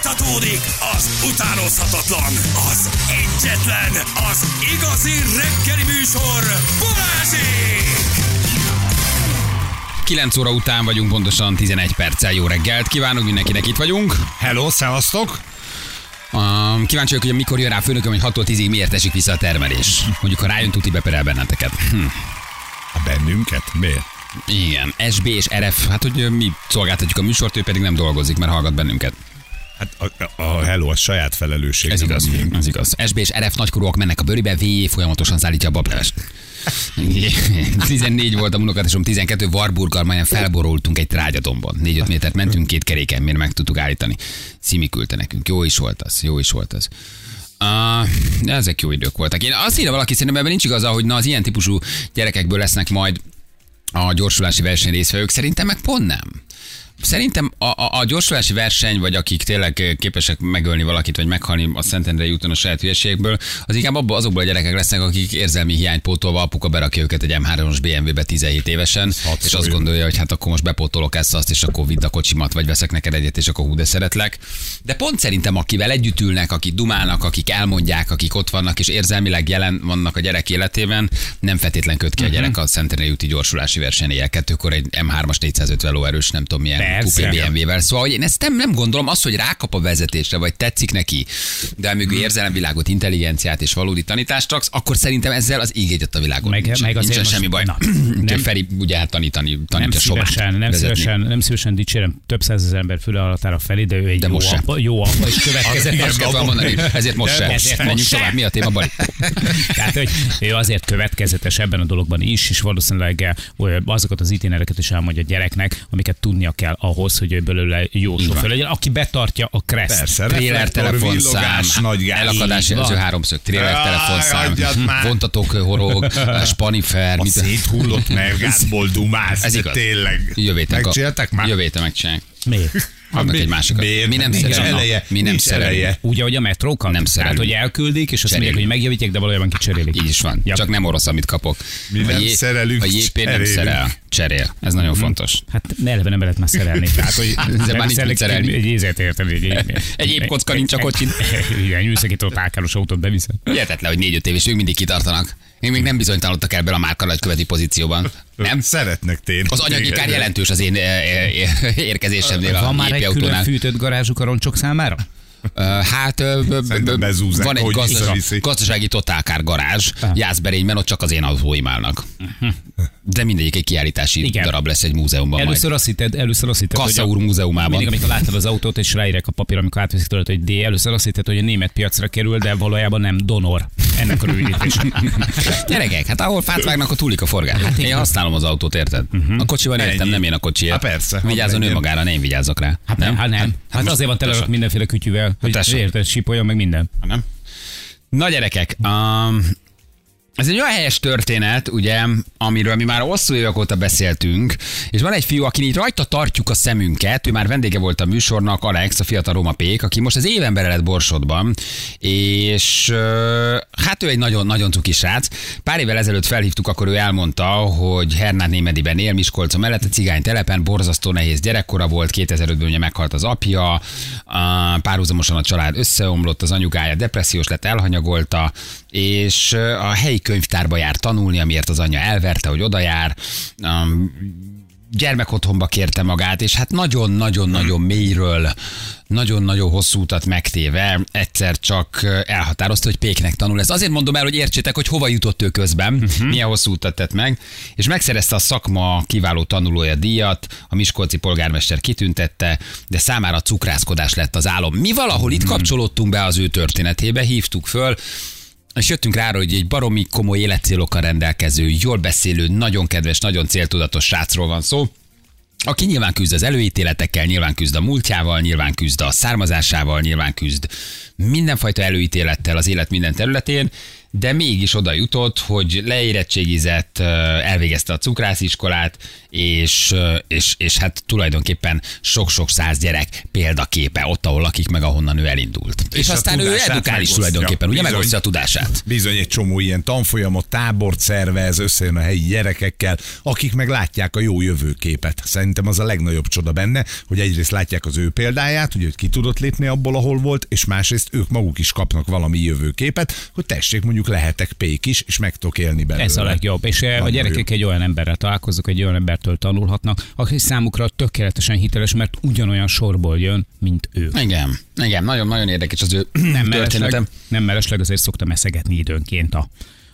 Fújtatódik az utánozhatatlan, az egyetlen, az igazi reggeli műsor, Balázsék! 9 óra után vagyunk, pontosan 11 perccel. Jó reggelt kívánok mindenkinek, itt vagyunk. Hello, szevasztok! Um, kíváncsi vagyok, hogy mikor jön rá a főnököm, hogy 6-tól 10-ig miért esik vissza a termelés. Mondjuk, ha rájön, tuti beperel benneteket. Hm. A bennünket? Miért? Igen, SB és RF, hát hogy mi szolgáltatjuk a műsort, ő pedig nem dolgozik, mert hallgat bennünket. Hát a, a hello, a saját felelősség. Ez igaz, miénk. ez igaz. SB és RF nagykorúak mennek a bőribe, VJ folyamatosan szállítja a bablást. 14 volt a unokatásom, 12 Warburgal, majdnem felborultunk egy trágyadomban. 4-5 métert mentünk, két keréken, miért meg tudtuk állítani. Szimi küldte nekünk. Jó is volt az, jó is volt az. Uh, ezek jó idők voltak. Én azt írja valaki, szerintem ebben nincs igaza, hogy na az ilyen típusú gyerekekből lesznek majd a gyorsulási verseny részvevők. Szerintem meg pont nem. Szerintem a, a, a gyorsulási verseny, vagy akik tényleg képesek megölni valakit, vagy meghalni a Szentendrei úton a saját hülyeségből, az inkább abból, azokból a gyerekek lesznek, akik érzelmi hiánypótolva apuka berakja őket egy M3-as BMW-be 17 évesen, hat és azt gondolja, hogy hát akkor most bepótolok ezt, azt, és akkor vidd a kocsimat, vagy veszek neked egyet, és akkor hú, de szeretlek. De pont szerintem, akivel együtt ülnek, akik dumálnak, akik elmondják, akik ott vannak, és érzelmileg jelen vannak a gyerek életében, nem feltétlen köt ki a gyerek a Szentendrei úti gyorsulási versenyél. Kettőkor egy M3-as 450 lóerős, nem tudom milyen kupé BMW-vel. Szóval hogy én ezt nem, nem gondolom, az, hogy rákap a vezetésre, vagy tetszik neki, de mögé érzelemvilágot, intelligenciát és valódi tanítást raksz, akkor szerintem ezzel az ég a világon. Meg- nincsen, meg nincsen semmi baj. na, nem, nem- Feri ugye hát tanítani, Nem tanítja Sobát szívesen, nem vezetni. szívesen, nem szívesen dicsérem több százezer ember füle alatára felé, de ő egy De jó, most apa, jó apa, és következetes. Azt kell mondani, ezért most sem. Menjünk Most sem. tovább. Mi a téma, Bali? Tehát, hogy ő azért következetes ebben a dologban is, és valószínűleg azokat az itinereket is elmondja a gyereknek, amiket tudnia kell ahhoz, hogy ő belőle jó sofőr legyen, aki betartja a kreszt. Persze, Tréler telefonszám, nagy elakadás jelző háromszög, tréler telefonszám, vontatók horog, spanifer, A széthullott mergátból dumálsz, Ez igaz. tényleg. Jövő héten Megcsinálták már? Jövő héten megcsinálják. Miért? Adnak mi- egy másikat. miért? Mi nem Nincs szerelünk. eleje, Mi nem szerelünk. eleje. Úgy, ahogy a metrókat? Nem Tehát, szerelünk. hogy elküldik, és azt mondják, hogy megjavítják, de valójában kicserélik. Így is van. Ja. Csak nem orosz, amit kapok. Mi nem Jé- szerelünk, A JP nem szerel. Cserél. Ez nagyon fontos. Hát eleve nem lehet már szerelni. Tehát, hogy Ezzel már nincs mit szerelni. Egy ízet érted. Egy, egy, Egy épp kocka nincs a kocsin. Igen, ott ákáros autót beviszed. Hihetetlen, hogy négy-öt év, és ők mindig kitartanak. Én még nem bizonytalanodtak el bele a márka nagyköveti pozícióban. Nem? Szeretnek tényleg. Az anyagi kár jelentős az én eh, eh, érkezésemnél a Van már egy külön fűtött garázsuk a roncsok számára? Hát bezúzzák, van egy hogy gazdaság, visszaviszi. gazdasági totálkár garázs Jászberényben, ott csak az én autóim állnak. De mindegyik egy kiállítási Igen. darab lesz egy múzeumban majd. Először azt hitted, először azt hitted, Kassa hogy úr a, múzeumában. mindig, amikor láttad az autót, és ráírják a papír, amikor átveszik tőled, hogy D, először azt hitted, hogy a német piacra kerül, de valójában nem donor. Ennek a rövidítése. Gyerekek, hát ahol fát vágnak, a túlik a forgás. Hát én használom az autót, érted? A kocsival értem, Ennyi. nem én a kocsiért. Há, persze, Vigyázzon hadd ő magára, ne én vigyázzak rá. Hát nem, hát nem. Hát most azért van tele mindenféle kütyüvel, hogy tessék. érted, sípoljon meg minden. Nem? Na gyerekek, um, ez egy olyan helyes történet, ugye, amiről mi már hosszú évek óta beszéltünk, és van egy fiú, aki így rajta tartjuk a szemünket, ő már vendége volt a műsornak, Alex, a fiatal Roma Pék, aki most az évember lett Borsodban, és hát ő egy nagyon-nagyon cuki srác. Pár évvel ezelőtt felhívtuk, akkor ő elmondta, hogy Hernát Némediben él Miskolca mellett, a cigány telepen, borzasztó nehéz gyerekkora volt, 2005-ben ugye meghalt az apja, párhuzamosan a család összeomlott, az anyukája depressziós lett, elhanyagolta, és a helyi könyvtárba jár tanulni, amiért az anyja elverte, hogy oda jár. Um, gyermekotthonba kérte magát, és hát nagyon-nagyon-nagyon mélyről, nagyon-nagyon hosszú utat megtéve egyszer csak elhatározta, hogy péknek tanul. Ez azért mondom el, hogy értsétek, hogy hova jutott ő közben, uh-huh. milyen hosszú utat tett meg, és megszerezte a szakma kiváló tanulója díjat, a Miskolci polgármester kitüntette, de számára cukrászkodás lett az álom. Mi valahol itt kapcsolódtunk be az ő történetébe, hívtuk föl, és jöttünk rá, hogy egy baromi komoly életcélokkal rendelkező, jól beszélő, nagyon kedves, nagyon céltudatos srácról van szó, aki nyilván küzd az előítéletekkel, nyilván küzd a múltjával, nyilván küzd a származásával, nyilván küzd mindenfajta előítélettel az élet minden területén, de mégis oda jutott, hogy leérettségizett, elvégezte a cukrásziskolát, és, és, és hát tulajdonképpen sok-sok száz gyerek példaképe ott, ahol lakik, meg ahonnan ő elindult. És, és aztán ő edukál is tulajdonképpen, ugye Bizony. megosztja a tudását. Bizony egy csomó ilyen tanfolyamot, tábort szervez, összejön a helyi gyerekekkel, akik meg látják a jó jövőképet. Szerintem az a legnagyobb csoda benne, hogy egyrészt látják az ő példáját, hogy ki tudott lépni abból, ahol volt, és másrészt ők maguk is kapnak valami jövőképet, hogy tessék, mondjuk lehetek pék is, és meg tudok élni belőle. Ez a legjobb. És eh, a Nagyon gyerekek egy olyan emberrel találkoznak, egy olyan embertől tanulhatnak, aki számukra tökéletesen hiteles, mert ugyanolyan sorból jön, mint ő. Igen, igen, nagyon-nagyon érdekes az ő Nem történetem. nem mellesleg azért szoktam eszegetni időnként a,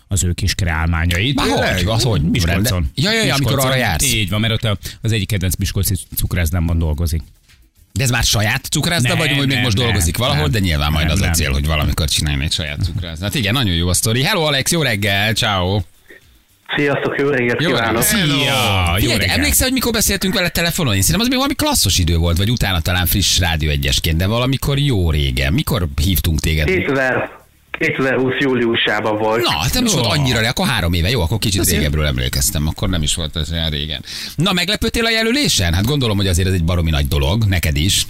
az ő kis kreálmányait. Már hogy? Az hogy? Miskolcon. Ja, ja, ja, amikor arra jársz. Így van, mert ott a- az egyik kedvenc Miskolci cukrászdámban dolgozik. De ez már saját cukrászda, Nem, vagy hogy még nem, most nem, dolgozik valahol, nem. de nyilván majd Nem, az a cél, hogy valamikor csinálni egy saját cukrászda. Hát igen, nagyon jó a sztori. Hello Alex, jó reggel, ciao. Sziasztok, jó reggelt Jó kívánok! reggelt. Szia! Jó Figyelj, reggel. emlékszel, hogy mikor beszéltünk vele telefonon? Én szerintem az még valami klasszos idő volt, vagy utána talán friss rádió egyesként, de valamikor jó régen. Mikor hívtunk téged? 2000, 2020 júliusában volt. Na, hát nem is volt annyira, ré- akkor három éve, jó, akkor kicsit Azért- régebről emlékeztem, akkor nem is volt ez olyan régen. Na, meglepődtél a jelölésen? Hát gondolom, hogy azért ez egy baromi nagy dolog, neked is.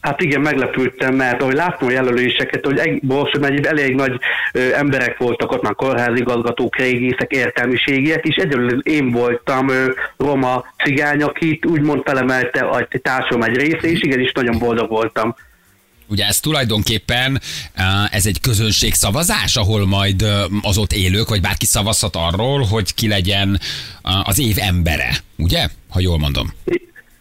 Hát igen, meglepődtem, mert ahogy láttam a jelöléseket, hogy egy- Borsod megyében elég nagy ö, emberek voltak ott, már kórházigazgatók, régészek, értelmiségiek, és egyedül én voltam ö, roma cigány, akit úgymond felemelte a társadalom egy része, és igenis nagyon boldog voltam. Ugye ez tulajdonképpen ez egy közönségszavazás, ahol majd az ott élők, vagy bárki szavazhat arról, hogy ki legyen az év embere, ugye? Ha jól mondom.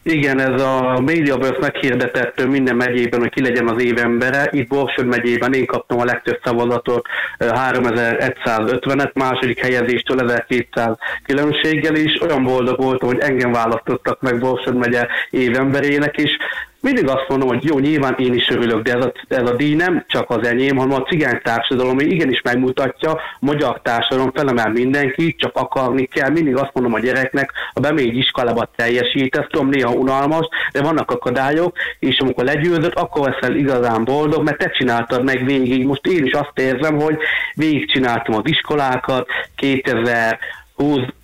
Igen, ez a MediaBus meghirdetett minden megyében, hogy ki legyen az évembere. Itt Borsod megyében én kaptam a legtöbb szavazatot, ö, 3150-et, második helyezéstől 1200 különbséggel is. Olyan boldog voltam, hogy engem választottak meg Borsod megye évemberének is. Mindig azt mondom, hogy jó, nyilván én is örülök, de ez a, ez a díj nem csak az enyém, hanem a cigány társadalom, igenis megmutatja, a magyar társadalom felemel mindenki, csak akarni kell. Mindig azt mondom a gyereknek, a bemegy iskolába teljesít, ez tudom, néha unalmas, de vannak akadályok, és amikor legyőzött, akkor leszel igazán boldog, mert te csináltad meg végig. Most én is azt érzem, hogy végigcsináltam az iskolákat, 2000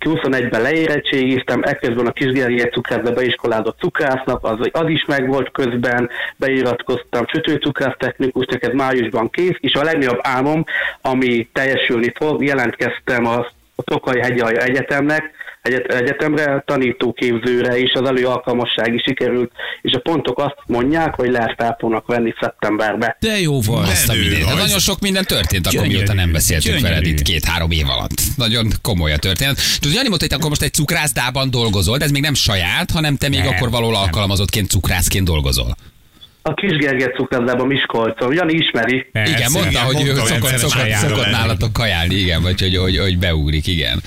21-ben leérettségiztem, ekközben a kisgerjét cukrászba beiskolázott cukrásznak, az, az is megvolt közben, beiratkoztam sütőcukrász technikusnak, ez májusban kész, és a legnagyobb álmom, ami teljesülni fog, jelentkeztem a, a Tokai Hegyalja Egyetemnek, egyet, egyetemre, tanítóképzőre is az előalkalmassági sikerült, és a pontok azt mondják, hogy lehet fel fognak venni szeptemberbe. De jó volt. Azt a mindent. Hát. Nagyon sok minden történt akkor, Gyönyörű. mióta nem beszéltünk Gyönyörű. veled itt két-három év alatt. Nagyon komoly a történet. Tudod, Jani mondta, hogy te akkor most egy cukrászdában dolgozol, de ez még nem saját, hanem te még Nem, akkor nem. alkalmazottként cukrászként dolgozol. A Kisgerget cukrászában Miskolcon, Jani ismeri. Persze. igen, mondta, hogy ő mondta, szokott, rendszeresen szokott, szokott velem. nálatok kajálni, igen, vagy hogy, hogy, hogy beugrik, igen.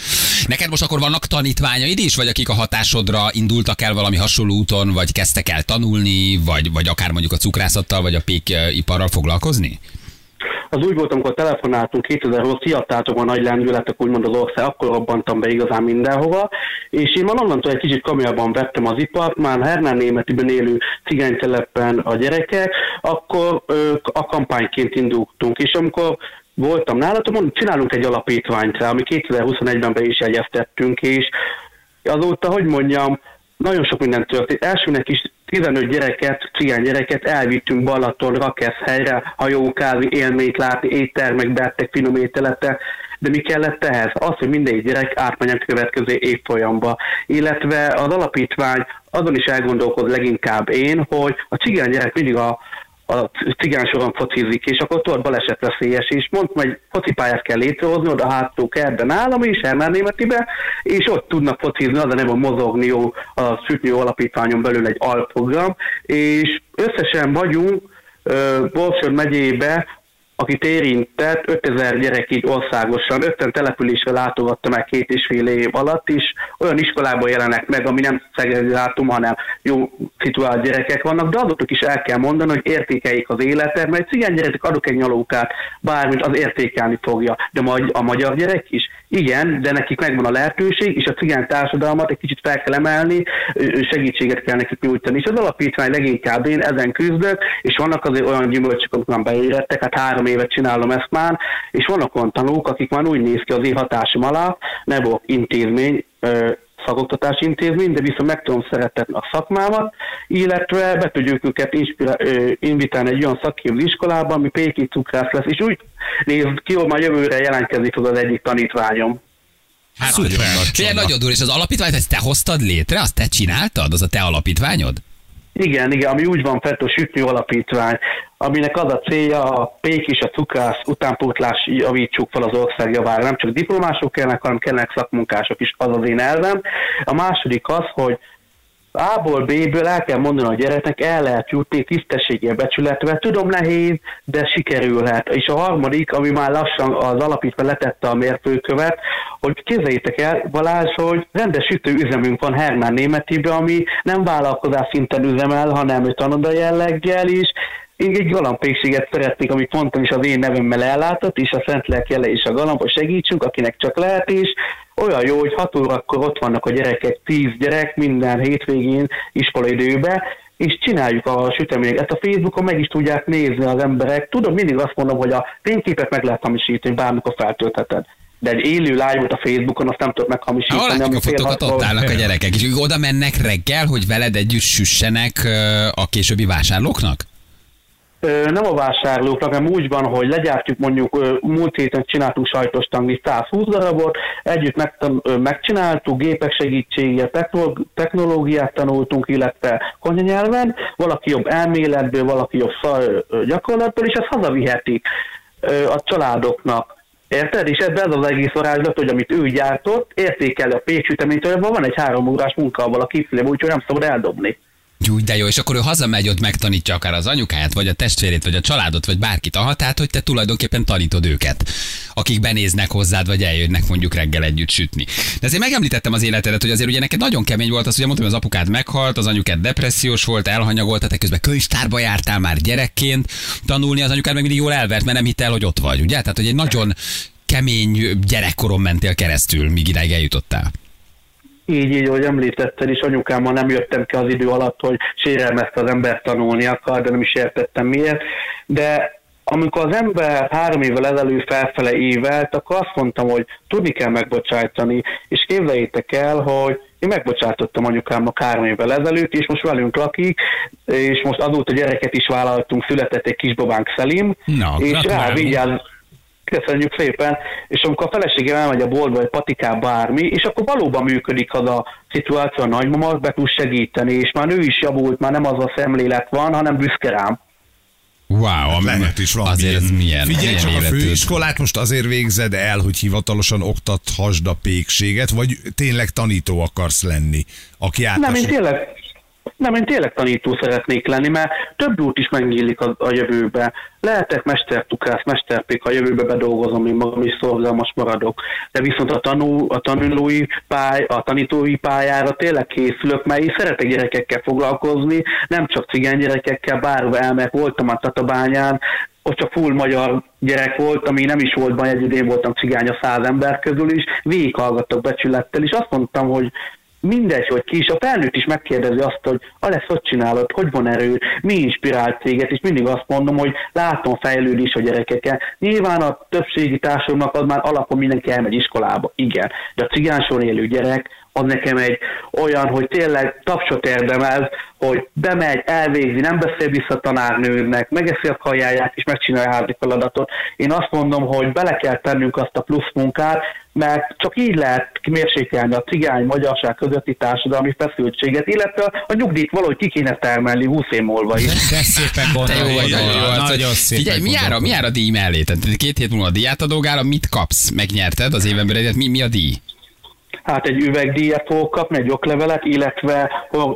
Neked most akkor vannak tanítványaid is, vagy akik a hatásodra indultak el valami hasonló úton, vagy kezdtek el tanulni, vagy, vagy akár mondjuk a cukrászattal, vagy a pékiparral foglalkozni? Az úgy volt, amikor telefonáltunk 2020, fiataltok a nagy lendületek, úgymond az ország, akkor robbantam be igazán mindenhova, és én már onnantól egy kicsit komolyabban vettem az ipart, már Hernán Németiben élő cigánytelepen a gyerekek, akkor ö, a kampányként indultunk, és amikor voltam nálatok, mondom, csinálunk egy alapítványt rá, ami 2021-ben be is jegyeztettünk, és azóta, hogy mondjam, nagyon sok minden történt. Elsőnek is 15 gyereket, cigány gyereket elvittünk Balatonra, helyre, hajókázni, élményt látni, éttermek, bettek, finom ételete, de mi kellett ehhez? Az, hogy minden gyerek átmenjen a következő évfolyamba. Illetve az alapítvány azon is elgondolkod leginkább én, hogy a cigány gyerek mindig a, a cigány soron focizik, és akkor ott balesetveszélyes, és mondtam, hogy focipályát kell létrehozni, oda hátul kertben állam is, Hernán Németibe, és ott tudnak focizni, az a neve mozogni jó, a sütni jó alapítványon belül egy alprogram, és összesen vagyunk Borsod megyébe, akit érintett, 5000 gyerek így országosan, 50 településre látogattam el két és fél év alatt is, olyan iskolában jelenek meg, ami nem szegregátum, hanem jó szituált gyerekek vannak, de azoknak is el kell mondani, hogy értékeljék az életet, mert egy cigány gyereknek adok egy nyalókát, bármit az értékelni fogja, de majd a magyar gyerek is Igen, de nekik megvan a lehetőség, és a cigány társadalmat egy kicsit fel kell emelni, segítséget kell nekik nyújtani. És az alapítvány leginkább én ezen küzdök, és vannak azért olyan gyümölcsök, amik már beérettek, hát három évet csinálom ezt már, és vannak olyan tanúk, akik már úgy néz ki az én hatásom alá, ne volt intézmény, szakoktatási intézmény, de viszont meg tudom szeretetni a szakmámat, illetve be tudjuk őket inspirá- invitálni egy olyan szakképző iskolába, ami péki cukrász lesz, és úgy néz ki, hogy már jövőre jelentkezik fog az egyik tanítványom. Hát Szuper. nagyon, Nagy nagyon durva, és az alapítványt ezt te hoztad létre, azt te csináltad? Az a te alapítványod? Igen, igen, ami úgy van fent, hogy sütő alapítvány, aminek az a célja, a pék és a cukrász utánpótlás javítsuk fel az ország javára. Nem csak diplomások kellnek, hanem kellnek szakmunkások is, az az én elvem. A második az, hogy A-ból B-ből el kell mondani a gyereknek, el lehet jutni tisztességgel becsületve. Tudom, nehéz, de sikerülhet. És a harmadik, ami már lassan az alapítva letette a mérfőkövet, hogy képzeljétek el, Balázs, hogy rendes sütőüzemünk van Hermán Németibe, ami nem vállalkozás szinten üzemel, hanem tanoda jelleggel is, egy galambpékséget szeretnék, amit mondtam is az én nevemmel ellátott, és a Szentlélek jele és a galamb, hogy segítsünk, akinek csak lehet is. Olyan jó, hogy 6 órakor ott vannak a gyerekek, 10 gyerek minden hétvégén iskolaidőbe, és csináljuk a süteményeket. Ezt a Facebookon meg is tudják nézni az emberek. Tudom, mindig azt mondom, hogy a fényképet meg lehet hamisítani, bármikor feltöltheted. De egy élő live-ot a Facebookon azt nem tudod meghamisítani. Ahol látjuk a fotókat, ott állnak a gyerekek, és oda mennek reggel, hogy veled együtt süssenek a későbbi vásárlóknak? Nem a vásárlóknak, hanem úgy van, hogy legyártjuk mondjuk múlt héten csináltunk sajtos tanglit 120 darabot, együtt megcsináltuk, gépek segítségével technológ- technológiát tanultunk, illetve konyanyelven, valaki jobb elméletből, valaki jobb gyakorlatból, és ezt hazavihetik a családoknak. Érted? És ebben ez az egész varázslat, hogy amit ő gyártott, értékelő a péksüteményt, hogy van egy három órás munkával a kiflém, úgyhogy nem szabad eldobni. Úgy, de jó, és akkor ő hazamegy, ott megtanítja akár az anyukáját, vagy a testvérét, vagy a családot, vagy bárkit. Aha, tehát, hogy te tulajdonképpen tanítod őket, akik benéznek hozzád, vagy eljönnek mondjuk reggel együtt sütni. De azért megemlítettem az életedet, hogy azért ugye neked nagyon kemény volt az, ugye mondtam, hogy az apukád meghalt, az anyukád depressziós volt, elhanyagolt, te közben könyvtárba jártál már gyerekként tanulni, az anyukád meg mindig jól elvert, mert nem hitt el, hogy ott vagy, ugye? Tehát, hogy egy nagyon kemény gyerekkoron mentél keresztül, míg idáig eljutottál. Így, így, ahogy említetted is, anyukámmal nem jöttem ki az idő alatt, hogy sérelmezte az ember tanulni akar, de nem is értettem miért. De amikor az ember három évvel ezelőtt felfele évelt, akkor azt mondtam, hogy tudni kell megbocsájtani, és képzeljétek el, hogy én megbocsátottam anyukámnak három évvel ezelőtt, és most velünk lakik, és most azóta gyereket is vállaltunk, született egy kisbabánk Szelim, Na, és rá vigyáz, Köszönjük szépen. És amikor a feleségem elmegy a boltba, vagy patikába bármi, és akkor valóban működik az a szituáció, a nagymama be tud segíteni, és már ő is javult, már nem az a szemlélet van, hanem büszke rám. Wow, ami- Lehet is van. Azért ez milyen, Figyelj milyen csak, a életű. főiskolát most azért végzed el, hogy hivatalosan oktathasd a pékséget, vagy tényleg tanító akarsz lenni, aki Nem, én tényleg, nem, én tényleg tanító szeretnék lenni, mert több út is megnyílik a, a jövőbe. Lehetek mestertukász, mesterpék, a jövőbe bedolgozom, én magam is szorgalmas maradok. De viszont a, tanul, a tanulói pály, a tanítói pályára tényleg készülök, mert én szeretek gyerekekkel foglalkozni, nem csak cigány gyerekekkel, bárhova elmegyek, voltam a Tatabányán, ott csak full magyar gyerek volt, ami nem is volt baj, egy én voltam cigány a száz ember közül is, végighallgattak becsülettel, és azt mondtam, hogy mindegy, hogy ki is, a felnőtt is megkérdezi azt, hogy Alex, hogy csinálod, hogy van erő, mi inspirált téged, és mindig azt mondom, hogy látom fejlődés a gyerekeken. Nyilván a többségi társadalomnak az már alapon mindenki elmegy iskolába, igen, de a cigánson élő gyerek, az nekem egy olyan, hogy tényleg tapsot érdemel, hogy bemegy, elvégzi, nem beszél vissza a tanárnőnek, megeszi a kajáját és megcsinálja a házi feladatot. Én azt mondom, hogy bele kell tennünk azt a plusz munkát, mert csak így lehet mérsékelni a cigány magyarság közötti társadalmi feszültséget, illetve a nyugdíjt valahogy ki kéne termelni 20 év múlva is. De szépen Te jó vagy, gondolod. nagyon jó. arc. Nagyon szépen Figyelj, mi jár, mi jár a díj mellé? Tehát két hét múlva a díját adógál, mit kapsz? Megnyerted az évenből, mi, mi a díj? Hát egy üvegdíjat fogok kapni, egy oklevelet, illetve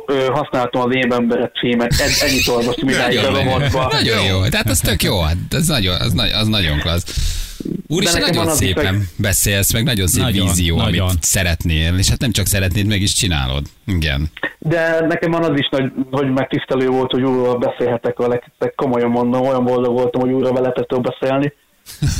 ö, használhatom az én ember címet. Ez, ennyit olvastam idáig a Nagyon, rovatba. nagyon jó. Tehát az tök jó. Hát Ez nagyon, az, nagy, az nagyon klassz. Úristen, nagyon az szépen hogy- beszélsz, meg nagyon szép Nagyon, vízió, nagyon. amit szeretnél, és hát nem csak szeretnéd, meg is csinálod. Igen. De nekem van az is, hogy, hogy megtisztelő volt, hogy újra beszélhetek veletek. Komolyan mondom, olyan boldog voltam, hogy újra veletek tudok beszélni.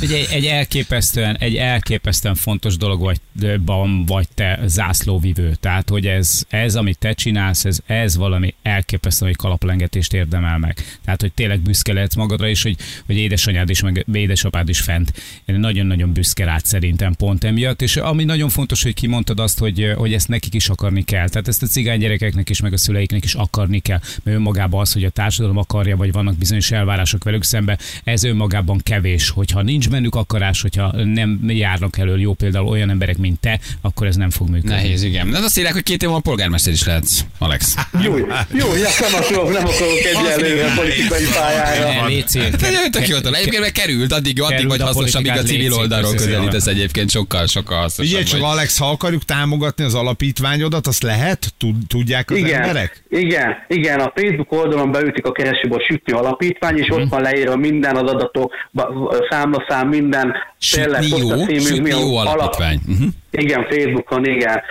Egy, egy, elképesztően, egy elképesztően fontos dolog vagy, ban vagy te zászlóvivő. Tehát, hogy ez, ez amit te csinálsz, ez, ez valami elképesztő, hogy kalaplengetést érdemel meg. Tehát, hogy tényleg büszke lehetsz magadra, és hogy, hogy édesanyád is, meg édesapád is fent. Én nagyon-nagyon büszke rád szerintem pont emiatt. És ami nagyon fontos, hogy kimondtad azt, hogy, hogy ezt nekik is akarni kell. Tehát ezt a cigány gyerekeknek is, meg a szüleiknek is akarni kell. Mert önmagában az, hogy a társadalom akarja, vagy vannak bizonyos elvárások velük szembe, ez önmagában kevés. Hogyha nincs bennük akarás, hogyha nem járnak elől jó például olyan emberek, mint te, akkor ez nem fog működni. Nehéz, igen. De azt írják, hogy két év múlva polgármester is lehetsz, Alex. Jó, jó, nem akarok, nem akarok egyelőre politikai pályára. Te tök jó, egyébként meg került, addig, addig vagy hasznos, amíg a civil oldalról közelítesz egyébként sokkal, sokkal hasznosabb. Ugye csak. Alex, ha akarjuk támogatni az alapítványodat, azt lehet? Tud- Tudják az Igen, emberek? igen, igen, a Facebook oldalon beütik a keresőbe a sütni alapítvány, és ott van leírva minden az adatok, ba- számlaszám, minden Sütni jó, mi a jó alap- alapítvány. Mhm. Igen, Facebookon, igen.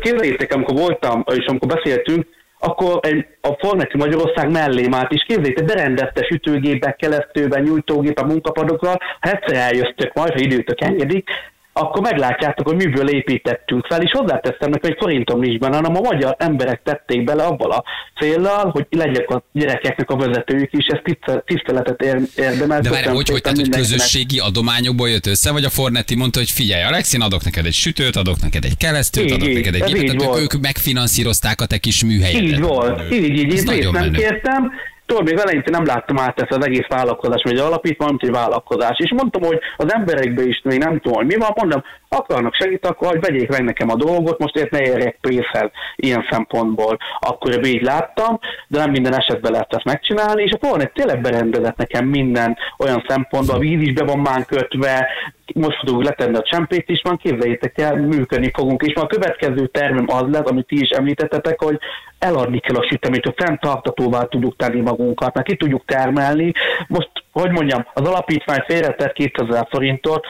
Képzeljétek, amikor voltam, és amikor beszéltünk, akkor egy, a Forneti Magyarország mellém állt, és képzeljétek, berendezte sütőgépek, keresztőben, nyújtógépek, munkapadokkal, ha egyszer eljöttek majd, ha időtök engedik, akkor meglátjátok, hogy miből építettünk fel, és hozzáteszem neki, hogy forintom nincs benne, hanem a magyar emberek tették bele abban a céllal, hogy legyek a gyerekeknek a vezetőjük is, ez tisztel- tiszteletet ér- érdemel. De várj, hogy, hogy, tehát, hogy közösségi adományokból jött össze, vagy a Fornetti mondta, hogy figyelj, Alex, én adok neked egy sütőt, adok neked egy keresztőt, Így, adok így, neked egy gépet, tehát ők, megfinanszírozták a te kis műhelyedet. Így volt, így, így, így, részt nem kértem, Tudod, még eleinte nem láttam át ezt az egész vállalkozás, vagy alapítvány, mint egy vállalkozás. És mondtam, hogy az emberekbe is még nem tudom, hogy mi van, mondom, akarnak segít, akkor hogy vegyék meg nekem a dolgot, most ért ne érjek pénzhez ilyen szempontból. Akkor ebből így láttam, de nem minden esetben lehet ezt megcsinálni, és a Fornet tényleg berendezett nekem minden olyan szempontból, a víz is be van már kötve, most fogunk letenni a csempét is, már képzeljétek el, működni fogunk, és már a következő termem az lesz, amit ti is említettetek, hogy eladni kell a süteményt, hogy fenntartatóvá tudjuk tenni magunkat, mert ki tudjuk termelni. Most, hogy mondjam, az alapítvány félretett 2000 forintot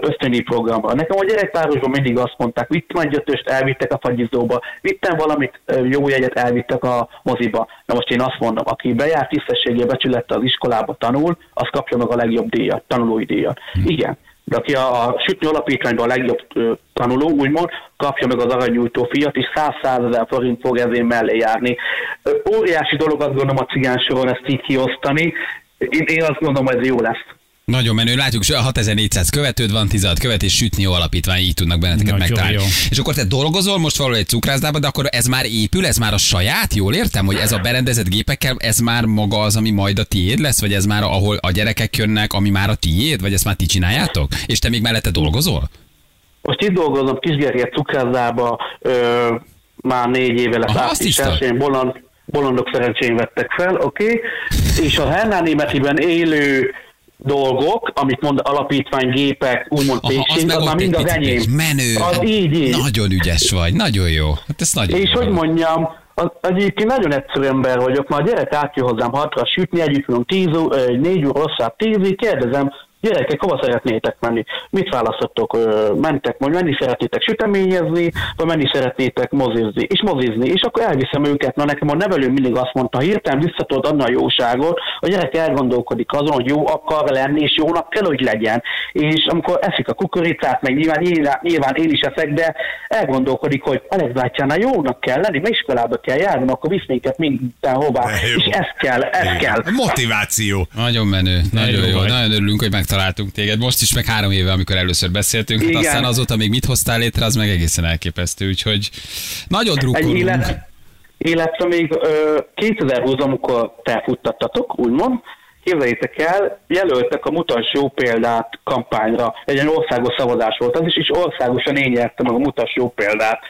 ösztöni programra. Nekem a gyerekvárosban mindig azt mondták, vittem egy ötöst, elvittek a fagyizóba, vittem valamit, jó jegyet, elvittek a moziba. Na most én azt mondom, aki bejár tisztességgel becsülette az iskolába tanul, az kapja meg a legjobb díjat, tanulói díjat. Igen. De aki a, a sütni alapítványban a legjobb ö, tanuló, úgymond, kapja meg az aranyújtó fiat, és 100 ezer forint fog ezért mellé járni. Ö, óriási dolog azt gondolom a cigány soron ezt így kiosztani. Én, én azt gondolom, hogy ez jó lesz. Nagyon menő, látjuk, hogy 6400 követőd van, 16 követ, és sütni jó alapítvány, így tudnak benneteket Nagyon megtalálni. jó. És akkor te dolgozol most valahol egy cukrászdában, de akkor ez már épül, ez már a saját, jól értem, hogy ez a berendezett gépekkel, ez már maga az, ami majd a tiéd lesz, vagy ez már ahol a gyerekek jönnek, ami már a tiéd, vagy ezt már ti csináljátok? És te még mellette dolgozol? Most itt dolgozom Kisgerje cukrászdába, ö, már négy éve lesz Aha, azt április tiszta. elsőjén, bolond, bolondok szerencsén vettek fel, oké? Okay? És a Hernán Németiben élő dolgok, amit mond alapítvány, gépek, úgymond meg az már mind az enyém. Menő. Az így, így. Nagyon ügyes vagy, nagyon jó. Hát ez nagyon És jó. hogy mondjam, az, egyébként nagyon egyszerű ember vagyok, már a gyerek átjön hozzám hatra sütni, együtt ö, négy óra hosszát tízig, kérdezem, gyerekek, hova szeretnétek menni? Mit választottok? Mentek, majd menni szeretnétek süteményezni, vagy menni szeretnétek mozizni? És mozizni. És akkor elviszem őket, na nekem a nevelő mindig azt mondta, ha hirtelen vissza tudod adni a jóságot, a gyerek elgondolkodik azon, hogy jó akar lenni, és jónak kell, hogy legyen. És amikor eszik a kukoricát, meg nyilván, nyilván, nyilván én is eszek, de elgondolkodik, hogy Alex bátyánál jónak kell lenni, mert iskolába kell járni, akkor visz minket mindenhová. De jó. És ez kell, ez kell. Motiváció. Nagyon menő, nagyon jó jó, vagy. nagyon örülünk, hogy megtaláltunk téged. Most is meg három éve, amikor először beszéltünk, hát Igen. aztán azóta még mit hoztál létre, az meg egészen elképesztő, úgyhogy nagyon Egy drukkolunk. élet, illetve még ö, 2020 amikor te futtattatok, úgymond, képzeljétek el, jelöltek a Mutass jó példát kampányra. Egy ilyen országos szavazás volt az is, és országosan én nyertem meg a Mutass jó példát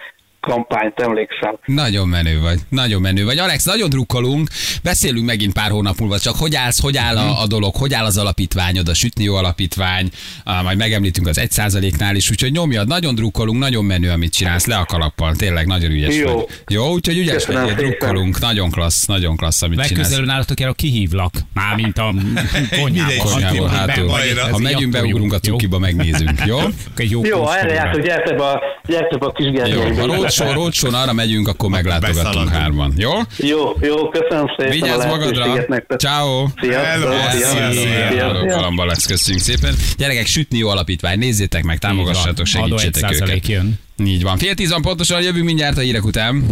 kampányt, emlékszem. Nagyon menő vagy, nagyon menő vagy. Alex, nagyon drukkolunk, beszélünk megint pár hónap múlva, csak hogy állsz, hogy áll a, a dolog, hogy áll az alapítványod, a Sütni Jó Alapítvány, ah, majd megemlítünk az egy százaléknál is, úgyhogy nyomjad, nagyon drukkolunk, nagyon menő, amit csinálsz, le a kalappal, tényleg nagyon ügyes Jó. vagy. Jó, úgyhogy ügyes Köszönöm vagy, drukkolunk, nagyon klassz, nagyon klassz, amit csinálsz. Legközelebb nálatok el a kihívlak. Mármint a konyhából. Konyhából, hátul. Ha megyünk, beugrunk a cukiba, megnézünk, jó? Jó Jó, erre jártok, gyertek be a Gyertek a Jó, rócsó, rócsón arra megyünk, akkor meglátogatunk hárman. Jó? Jó, jó, köszönöm szépen Vigyázz magadra! Ciao. Sziasztok, sziasztok, szia, szia. sziasztok. Galamba lesz, köszönjük szépen. Gyerekek, sütni jó alapítvány, nézzétek meg. Adó segítsétek 1% őket. jön. Így van. Fél tíz van pontosan, jövünk mindjárt a hírek után.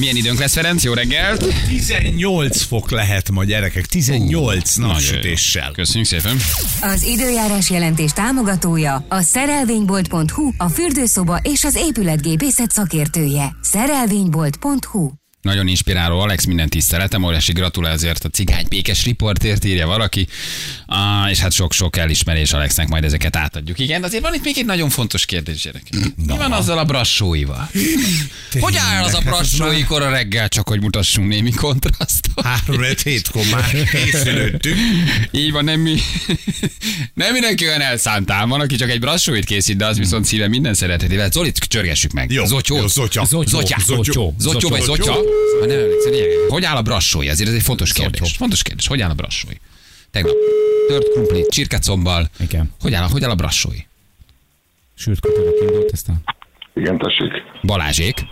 Milyen időnk lesz, Ferenc? Jó reggelt! 18 fok lehet ma gyerekek, 18 Nagyon jó. napsütéssel. Köszönjük szépen. Az időjárás jelentés támogatója a szerelvénybolt.hu, a fürdőszoba és az épületgépészet szakértője. Szerelvénybolt.hu Nagyon inspiráló, Alex, minden tiszteletem, óriási gratulál ezért a cigány pékes riportért írja valaki, ah, és hát sok-sok elismerés Alexnek, majd ezeket átadjuk. Igen, de azért van itt még egy nagyon fontos kérdés, gyerek. Mi van azzal a brassóival? Hogy áll az a brassói kora reggel, csak hogy mutassunk némi kontrasztot? Három öt hétkor már készülöttünk. Így van, nem mi. Nem mindenki olyan elszántál. Van, aki csak egy brassóit készít, de az viszont szíve minden szeretetével. Zolit csörgessük meg. Jó, Zotyó. zotya. Zotyó, Zotya. zotyó, Zotyó vagy zotyó. zotya? Ha nem emlékszel, lényeg. Hogy áll a brassói? Azért ez egy fontos kérdés. Fontos kérdés. Hogy áll a brassói? Tegnap tört krumpli, csirkecombbal. Igen. Hogy áll, hogy áll a brassói? Sült kupolat indult ezt a... Igen, tessék. Balázsék.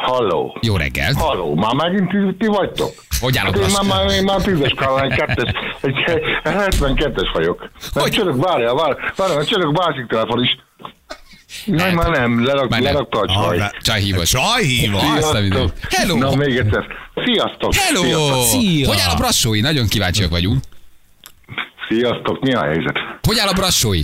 Halló. Jó reggelt. Halló, már megint ti, ti vagytok? Hogy áll a Hát én már, már, én már tízes egy kettes, egy, egy 72-es vagyok. Hogy? Hogy? Csörök, várjál, várjál, várjál, csörök másik telefon is. Jaj, Lehet. már nem, lerak, Már nem. lerakta a csaj. Arra- Csaj hívott. Csaj hívott. Azt a mindenit. Hello. Na, még egyszer. Sziasztok. Hello! Sziasztok. Szia! Hogy áll a brassói? Nagyon kíváncsiak vagyunk. Sziasztok, mi a helyzet? Hogy áll a brassói?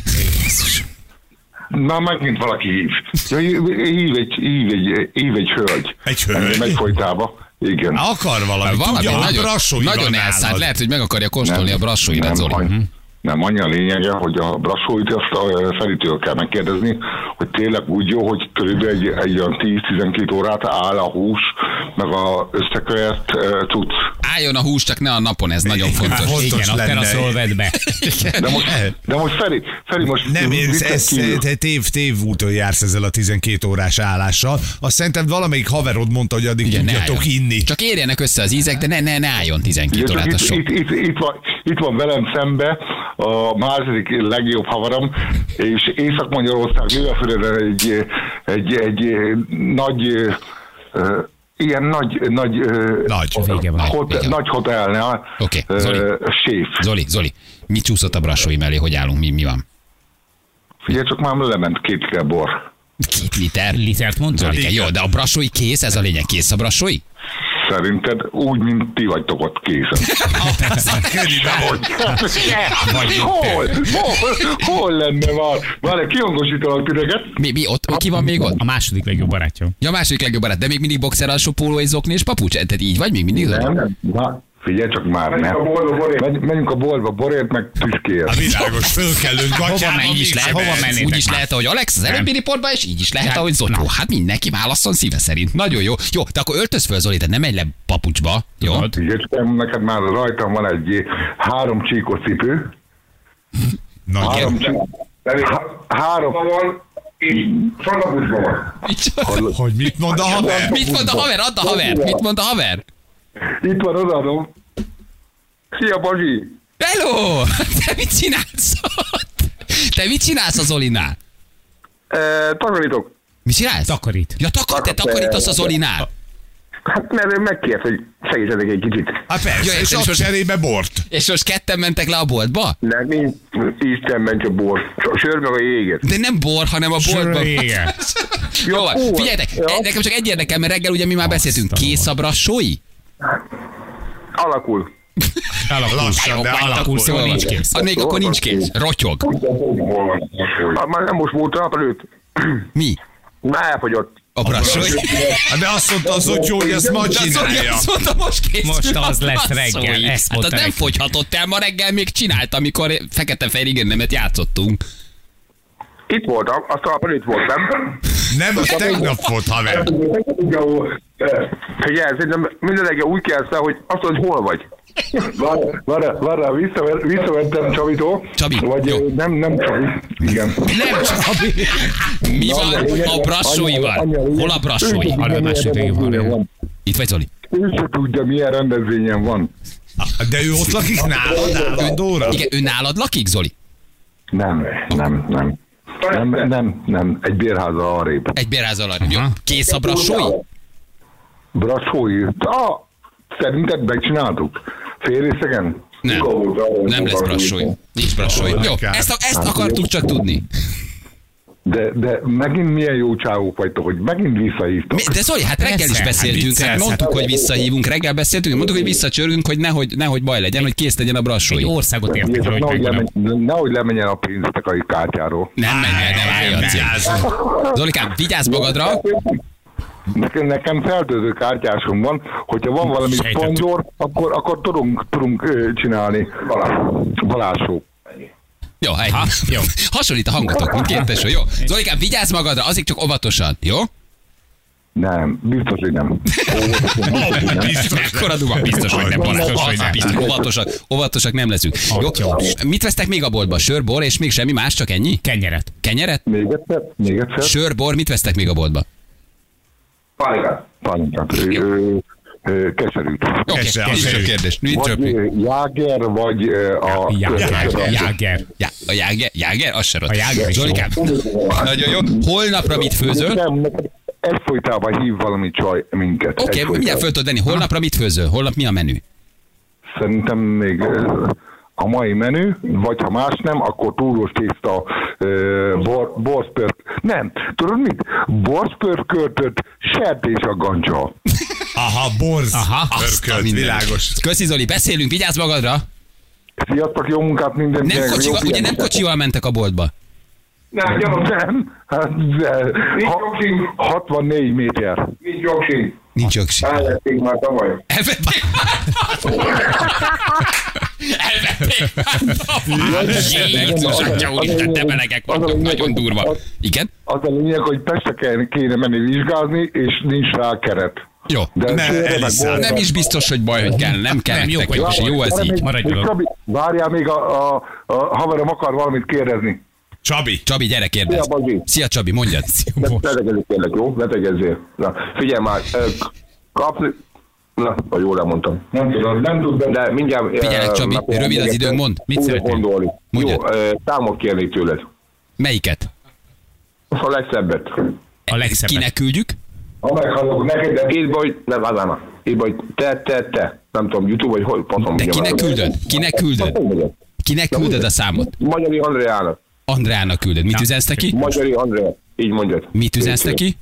Na, megint valaki hív. Ja, hív, egy, hív, egy, hív egy hölgy. Egy hölgy? Engem Egyfolytába. Igen. Akar valami, Valami tudja, nagyon, brassói nagyon elszállt. Lehet, hogy meg akarja kóstolni a brassóidat, Zoli. annyi, nem annyi a lényege, hogy a brassóit azt a Feritől kell megkérdezni, hogy tényleg úgy jó, hogy körülbelül egy, egy olyan 10-12 órát áll a hús, meg a összekölyett uh, cucc. Álljon a hús, csak ne a napon, ez nagyon fontos. Fontos Igen, a lenne. teraszról vedd be. De most, de most Feri, Feri most Nem, ez, ez, te tév, tévúton jársz ezzel a 12 órás állással. Azt szerintem valamelyik haverod mondta, hogy addig Igen, ne tudjatok inni. Csak érjenek össze az ízek, de ne, ne, ne álljon 12 Igen, órát, itt, sok. itt, itt, itt, van, itt van velem szembe a második legjobb havaram, és Észak-Magyarország Lillafüreden egy, egy, egy, nagy ö, ilyen nagy, nagy, ö, Nagy. Vége van. hotel, Vége van. nagy hotelnál Oké, ö, Zoli. séf. Zoli, Zoli, mi csúszott a brassói mellé, hogy állunk, mi, mi van? Figyelj, csak már lement két liter bor. Két liter? Litert mondtál? Zolike, jó, de a brassói kész, ez a lényeg, kész a brassói? Szerinted úgy, mint ti vagytok ott készen. Hogy? Hol? Hol? Hol lenne már? Várj, kihangosítalak titeket. Mi, mi ott, ki van még ott? A második legjobb barátja. Ja, a második legjobb barát, de még mindig boxer alsó póló és zokni és papucs, tehát így vagy még mindig? Nem, nem. Figyelj csak már, nem. Menj- Menjünk a boltba borért, meg A tüskéért. világos, fölkelünk Hova gatyába. menj is lehet, hova menni? Úgy is lehet, ahogy Alex az előbbi riportban, és így is lehet, Hát, ahogy Zotó. na. Hát mindenki válasszon szíve szerint. Nagyon jó. Jó, de akkor öltöz föl, Zoli, de nem menj le papucsba. Jó? Figyelj neked már rajtam van egy három csíkos cipő. Na, Három csíkos. Három. van, és csalapucsban van. Mit- Hogy mit mond a haver? Mit mond a haver? Add a haver. Mit mond a haver? Itt van, odaadom. Szia, Bazsi! Hello! Te mit csinálsz ott? Te mit csinálsz az Zolinál? E, takarítok. Mit csinálsz? Takarít. Ja, takar, te takarítasz az Zolinál. Hát mert ő megkért, hogy segítsenek egy kicsit. Hát persze, Jó, és és most- cserébe bort. És most ketten mentek le a boltba? Nem, nincs Isten ment a bor. A sör meg a jéget. De nem bor, hanem a boltba. Igen. Jó, van. bor. figyeljetek, Ja. nekem csak egy érdekel, mert reggel ugye mi már beszéltünk. Azt a Kész a brassói? Alakul. Lassan, de Jó, alakul. akkor nincs van. kész. Ah, Még akkor nincs kész. Rotyog. Hát már nem most volt nap előtt. Mi? Már elfogyott. A brassói? Hát De azt mondta az Otyó, hogy ezt ma csinálja. azt mondta, most készül Most az lesz reggel, ezt Hát az mondta nem fogyhatott el, ma reggel még csinált, amikor fekete-fehér igennemet játszottunk. Itt voltam, azt nap előtt voltam. Nem, az tegnap volt haver. Figyelj, szerintem minden reggel úgy kell hogy azt mondod, hogy hol vagy. Várj, várj, visszaver, visszavettem Csavitól. Csabi, Vagy jó. nem, nem Csabi. Igen. Nem csak Mi van a brassóival? Hol a brassói? Arra másik haver. Itt vagy Zoli? Ő se tudja, milyen rendezvényen van. De ő ott lakik nálad állandóra? Igen, ő nálad lakik, Zoli? Nem, nem, nem. Nem, nem, nem, egy bérháza arrébb. Egy bérház alatt. Jó. Kész a brassói? Brassói. Ah, szerinted megcsináltuk? Fél részegen? Nem. Nem lesz brassói. Nincs brassói. Jó, ezt, ezt akartuk csak tudni. De, de megint milyen jó csávók vagytok, hogy megint visszahívtok. Mi, de Zoli, hát reggel is Persze, hát beszéltünk, hát viccelsz. mondtuk, hogy visszahívunk, reggel beszéltünk, mondtuk, hogy visszacsörgünk, hogy nehogy, nehogy baj legyen, hogy kész legyen a Egy brassói. országot értek, hogy nehogy, lemenjen, nehogy lemenjen a pénztek a kártyáról. Nem menj, nem Jancim. Zolikám, vigyázz magadra, Nekem, nekem feltöltő kártyásom van, hogyha van valami Sejtettük. szponzor, akkor, akkor tudunk, tudunk csinálni. Balázsó. Jó, egy. Ha, jó. Hasonlít a hangotok, mint két tesó. Jó. Zolikám, vigyázz magadra, azért csak óvatosan. Jó? Nem, biztos, hogy nem. Biztos, hogy nem. Mekkora duma? Biztos, hogy nem Biztos, Balázs. hogy nem. Biztos, óvatosak, óvatosak nem leszünk. Jó? Mit vesztek még a boltba? Sör, bor és még semmi más, csak ennyi? Kenyeret. Kenyeret? Még egyszer, még egyszer. Sör, bor, mit vesztek még a boltba? Ö, ö, Keserűt. Oké, Keserű. több kérdés. Nincs Vagy ö, Jáger, vagy a... Jáger. Jáger. Já, a Jáger, Jáger, az se rossz. A Jáger is Zolikám, nagyon jó. Holnapra mit főzöl? Oké, egyfolytában hív valami csaj minket. okay, Egyfolytában. mindjárt föl tudod venni. Holnapra mit főzöl? Holnap mi a menü? Szerintem még a mai menü, vagy ha más nem, akkor túlós tészta, ö, bor, borszpört. Nem, tudod mit? Borszpörköltött sertés a gancsa. Aha, borz. Aha. Azt a Pörkölt, világos. Köszi Zoli, beszélünk, vigyázz magadra. Sziasztok, jó munkát mindenkinek. Nem jó kocsival, ugye nem figyelmet. kocsival mentek a boltba? Nem, nem. Hát, de, ha, 64 méter. Nincs jogsi. Nincs jogsi. Elvették már tavaly. Elvették. Elvették. Jézus, atya úristen, te melegek vagytok, nagyon durva. Igen? Az a lényeg, hogy Pestre kéne, kéne menni vizsgázni, és nincs rá keret. Jó. De Ne, Nem is biztos, hogy baj, hogy kell. Nem kell Nem, jó nektek, és jó ez így. Maradj még oda. Csabi, Várjál még a, a, a haverom akar valamit kérdezni. Csabi. Csabi, gyere, kérdezz. Szia, Bazi. Szia, Csabi, mondjad. Betegezzél kérlek, jó? Betegezzél. Na, figyelj már, kapni... Na, ha jól elmondtam. Nem tudom, nem tudom. De mindjárt... Figyelek, Csabi, akkor rövid az időnk, mondd. Mit szeretnél? gondolni. Mondjad. Jó, ö, számot kérnék tőled. Melyiket? A legszebbet. A legszebb. Kinek küldjük? Ha meghallok neked, de... Be, hogy... Nem, az. Írd be, hogy te, te, te. Nem tudom, YouTube vagy hol, pontom. De kinek küldöd? Kinek küldöd? Kinek küldöd a számot? Magyari Andreának. Andrának küldöd. Mit üzensz neki? Magyari Andrea. Így mondjad. Mit üzensz neki?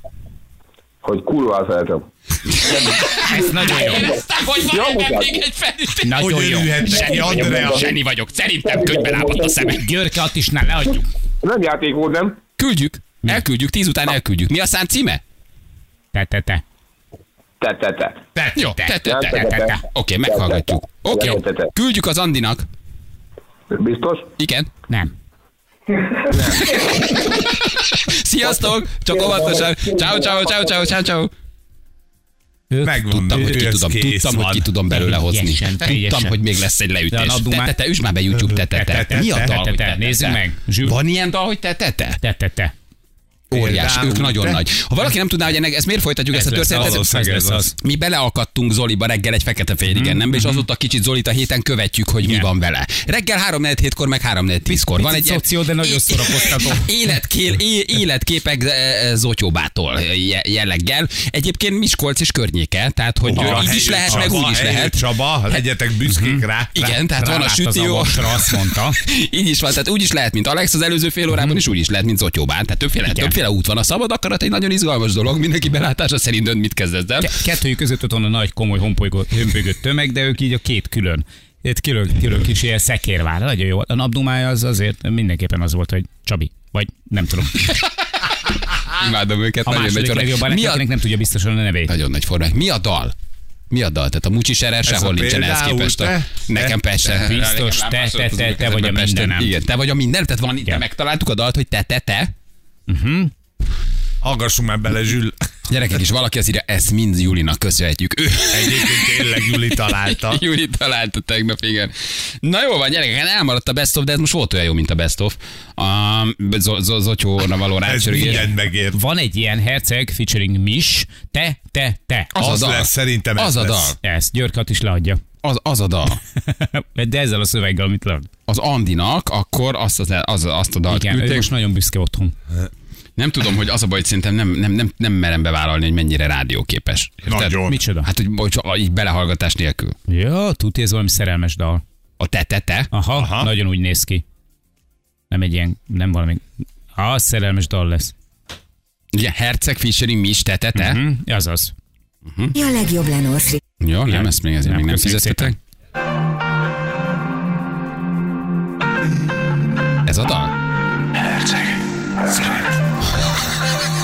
Hogy kurva szeretem. Ez nagyon jó. Hogy Ja, mutat. egy felütés? Nagyon Hogy jó. neki, Andrea? Zseni vagyok. Szerintem könyvben lábadt a szemem. Györke Attisnál leadjuk. Nem játék volt, nem? Küldjük. Elküldjük, tíz után elküldjük. Mi a szám címe? Te, te, te. Te, te, te. Te, Jó, te, te, te, te, te, te. Oké, Te, meghallgatjuk. te, Oké, te, te, te. küldjük az Andinak. Biztos? Igen. Nem. Sziasztok! Csak óvatosan. Ciao, ciao, ciao, ciao, ciao, ciao. Megmondom, Tudtam, hogy ki tudom, tudtam, hogy ki tudom belőle hozni. Tudtam, hogy még lesz egy leütés. Te, üsd már be YouTube, te, te, te. Te, Mi a dal, hogy te, nézzük meg. Van ilyen dal, hogy te, te, te? Te, te, te. Óriás, ők nagyon te? nagy. Ha valaki nem tudná, hogy ennek, ezt miért folytatjuk ezt a történetet? valószínűleg ez az. Mi beleakadtunk Zoliba reggel egy fekete féligen, nem? És azóta kicsit Zolit a héten követjük, hogy mi van vele. Reggel 3 4 hétkor meg 3 4 10-kor. Van egy szoció, de nagyon szórakoztató. Életkél, életképek eh, Zotyóbától je- jelleggel. Egyébként Miskolc és környéke, tehát hogy így is lehet, meg úgy is lehet. Csaba, legyetek büszkék rá. Igen, tehát van a avasra, azt mondta. Így is van, tehát úgy is lehet, mint Alex az előző fél órában, és úgy is lehet, mint Zotyóbán. Tehát többféle, Igen. Többféle út van. A szabad akarat egy nagyon izgalmas dolog, mindenki belátása szerint dönt, mit kezd ezzel. Ke- Kettőjük között ott van a nagy, komoly, hompolygó- hömpölygött tömeg, de ők így a két külön. Egy külön, külön kis ilyen szekérvár. Nagyon jó. A napdumája az azért mindenképpen az volt, hogy Csabi. Vagy nem tudom. Imádom őket, A nagyon nagy második legjobban Mi a, nem tudja biztosan a nevét. nagyon nagy formák. Mi a dal? Mi a dal? Tehát a Mucsi Serer sehol a nincsen ehhez képest. A, te? nekem Te? Pesten. Biztos, te, te, te, te vagy a mindenem. Igen, te vagy a minden, tehát van itt, megtaláltuk a dalt, hogy te, te, te. Hallgassunk már bele, Zsül. Gyerekek is valaki az írja, ezt mind Julinak köszönhetjük. Ő Egyébként tényleg Juli találta. Júli találta tegnap, igen. Na jó van, gyerekek, hát elmaradt a best of, de ez most volt olyan jó, mint a best of. A Zo- Zotyóra való rácsörgés. Van egy ilyen herceg featuring Mis, te, te, te. Az, Az a dal. szerintem ez Az a dal. Ezt Györkat is leadja. Az, az a dal. De ezzel a szöveggel, amit lehet. Az Andinak, akkor azt, az, az, azt a dalt Igen, küldték. most nagyon büszke otthon. Nem tudom, hogy az a baj, hogy szerintem nem, nem, nem, nem merem bevállalni, hogy mennyire rádióképes. Érted? Nagyon. Micsoda? Hát, hogy, hogy így belehallgatás nélkül. Ja, tudja, ez valami szerelmes dal. A te-te-te. Aha, Aha, nagyon úgy néz ki. Nem egy ilyen, nem valami... Ha, szerelmes dal lesz. Ugye, Herceg, Fischering, mi is te-te-te. Hm, az az. A legjobb Lenorsi. Jó, nem, Igen. ezt még ezért Nem, még nem fizettetek. Ez a dal?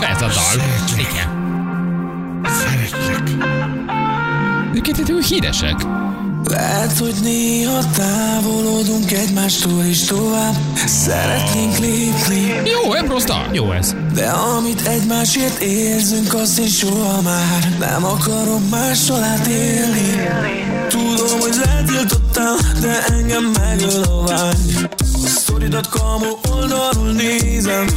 Ez a dal. Igen. Őket itt híresek. Lehet, hogy néha távolodunk egymástól is tovább Szeretnénk lépni Jó, dal. Jó ez. De amit egymásért érzünk, azt én soha már Nem akarom mással átélni Tudom, hogy letiltottam, de engem megöl a vágy Kamu oldalról nézem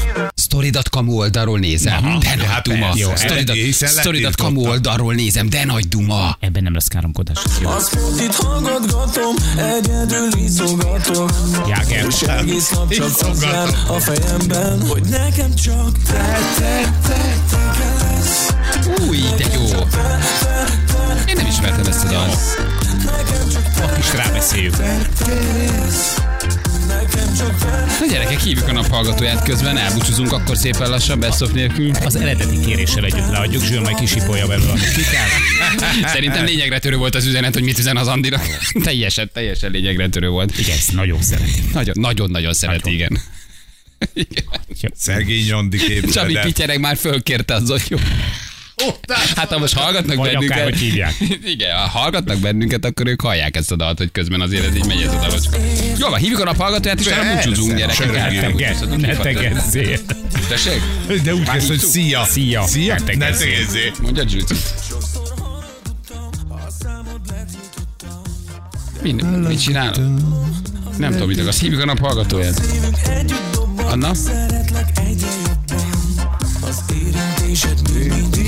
kamu oldalról nézem, de nagy hát duma. Hiszen sztoridat kamu letiltottam. oldalról nézem, de nagy duma. Ebben nem lesz káromkodás. Azt itt hallgatgatom, egyedül ízogatok Jáger. És egész nap csak az jár a fejemben Hogy nekem csak te, te, te, te kell lesz Új, de jó. Én nem ismertem ezt a dalt. Ott is rábeszéljük. Na gyerekek, hívjuk a naphallgatóját közben, elbúcsúzunk akkor szépen lassan, beszok nélkül. Az eredeti kéréssel együtt leadjuk, Zsül majd kisipolja belőle, amit ki kell. Szerintem lényegre törő volt az üzenet, hogy mit üzen az Andinak. teljesen, teljesen lényegre törő volt. Igen, ezt nagyon szereti. Nagyon, nagyon, nagyon szereti, Nagyon. igen. igen. Szegény Andi Csabi képzeld el. Pityereg már fölkérte az jó. Hát ha most hallgatnak Vagy bennünket. akárhogy hívják. Igen, ha hallgatnak bennünket, akkor ők hallják ezt a dalt, hogy közben azért ez így megy ez a dalocska. Jó, van, hívjuk a naphallgatóját, és Persze, búcsúzunk gyerekek. Ne tegezzél. Tessék? De úgy kezd, hogy szia. Szia. Szia. Ne tegezzél. Mondja Judy. Mind, mit csinál? Nem tudom, mit akarsz. Hívjuk a naphallgatóját. Anna? Szeretlek egyre jobban Az érintésed mindig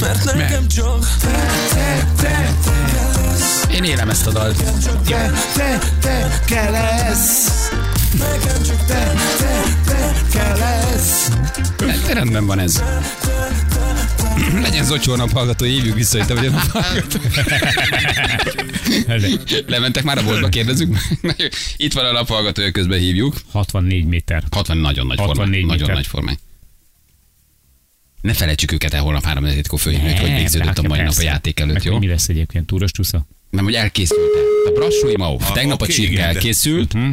Mert nekem csak te, te, te, te Én élem ezt a dalt. Te, te, te kell lesz. Nekem csak te, te, te Kell lesz. Rendben van ez. Legyen Zocsó naphallgató, hívjuk vissza, hogy te vagy a naphallgató. Lementek már a boltba, kérdezzük meg. Itt van a naphallgatója, közben hívjuk. 64 méter. 60 nagyon nagy 64 formány. Nagyon méter. nagy formány. Ne felejtsük őket el holnap 3 kor fölhívni, hogy végződött hát a mai nap a játék előtt, Meg jó? hogy Mi lesz egyébként? Túros csúsza? Nem, hogy elkészült A Brassói Mau. Ah, Tegnap a csirke elkészült. Hm?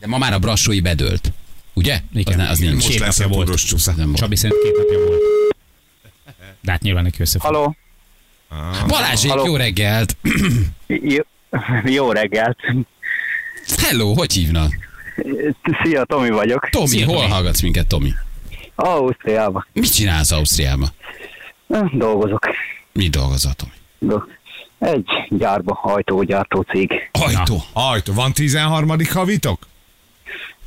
De ma már a Brassói bedőlt. Ugye? Igen. Az, az nincs. Most Két lesz a volt. túros csúsza. Csabi szerint két napja volt. De hát nyilván neki összefog. Haló, Balázsék, Halló. jó reggelt! jó, jó reggelt. Hello, hogy hívnak? Szia, Tomi vagyok. Tomi, Szia, hol Tomi. hallgatsz minket, Tomi? Ausztriában. Mit csinálsz Ausztriában? Dolgozok. Mi dolgozol, Tomi? Do- Egy gyárba, ajtógyártó cég. Ajtó. Ajtó, van 13. havitok?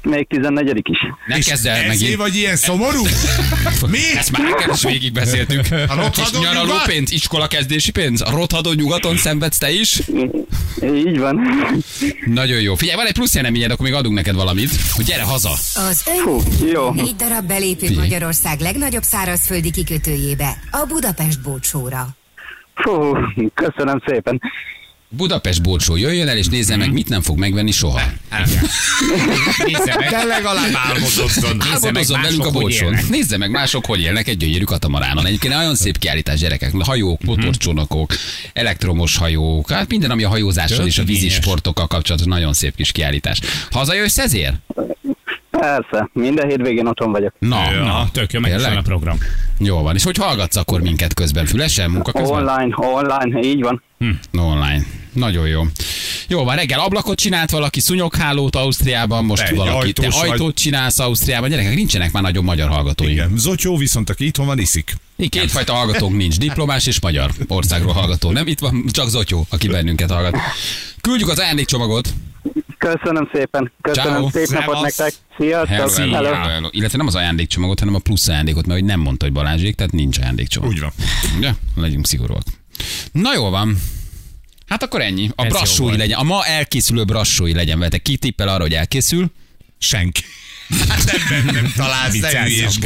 Még 14 is. Ne kezd el Ezé megint. vagy ilyen szomorú? Mi? Ezt már neked is végigbeszéltük. A rothadó Kis nyaraló pénz, iskola kezdési pénz. A rothadó nyugaton szenvedsz te is? Így van. Nagyon jó. Figyelj, van egy plusz jeleményed, akkor még adunk neked valamit, hogy gyere haza. Az Fú, jó. négy darab belépő Figyelj. Magyarország legnagyobb szárazföldi kikötőjébe, a Budapest bócsóra. Fú, köszönöm szépen. Budapest Bolcsó, jöjjön el és nézze meg, mit nem fog megvenni soha. Nézze meg. Te legalább álmodozzon. Nézze meg velünk a Bolcsón. Nézze meg mások, hogy élnek egy gyönyörű katamaránon. Egyébként nagyon szép kiállítás gyerekek. Hajók, motorcsónakok, elektromos hajók, hát minden, ami a hajózással és a vízi Igényes. sportokkal kapcsolatos, nagyon szép kis kiállítás. Hazajössz ezért? Persze, minden hétvégén otthon vagyok. Na, Na, tök jó, meg is van a program. Jó van. És hogy hallgatsz akkor minket közben? Fülesen, munka közben? Online, online, így van. Online. Nagyon jó. Jó van, reggel ablakot csinált valaki, szunyoghálót Ausztriában, most Te egy valaki, te ajtós vagy. ajtót csinálsz Ausztriában. Gyerekek, nincsenek már nagyon magyar hallgatóink. Igen. Zocsó viszont, aki itthon van, iszik. Kétfajta hallgatónk nincs, diplomás és magyar országról hallgató. Nem, itt van csak Zotyó, aki bennünket hallgat. Küldjük az ajándékcsomagot. Köszönöm szépen. Köszönöm. Ciao. Szép napot Szevasz. nektek. Sziasztok. Hello, hello, Hello. hello. Illetve nem az ajándékcsomagot, hanem a plusz ajándékot, mert hogy nem mondta, hogy Balázsék, tehát nincs ajándékcsomag. Úgy van. Ugye? Legyünk szigorúak. Na jó van. Hát akkor ennyi. A Ez brassói legyen. A ma elkészülő brassói legyen vele. Ki tippel arra, hogy elkészül? Senki. Hát nem, nem találsz, ne.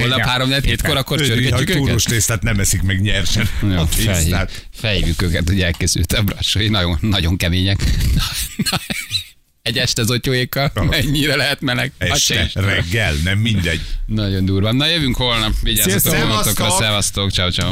Holnap 3 4 hétkor akkor csörgetjük őket? túros tésztát nem eszik meg nyersen. Jó, tésztát. felhívjuk őket, hogy elkészült a brassói. Nagyon, nagyon kemények. Egy este zotyóékkal mennyire lehet meleg? Este, Hát se- reggel, nem mindegy. Nagyon durva. Na jövünk holnap. Vigyázzatok magatokra. Szevasztok. Ciao, ciao.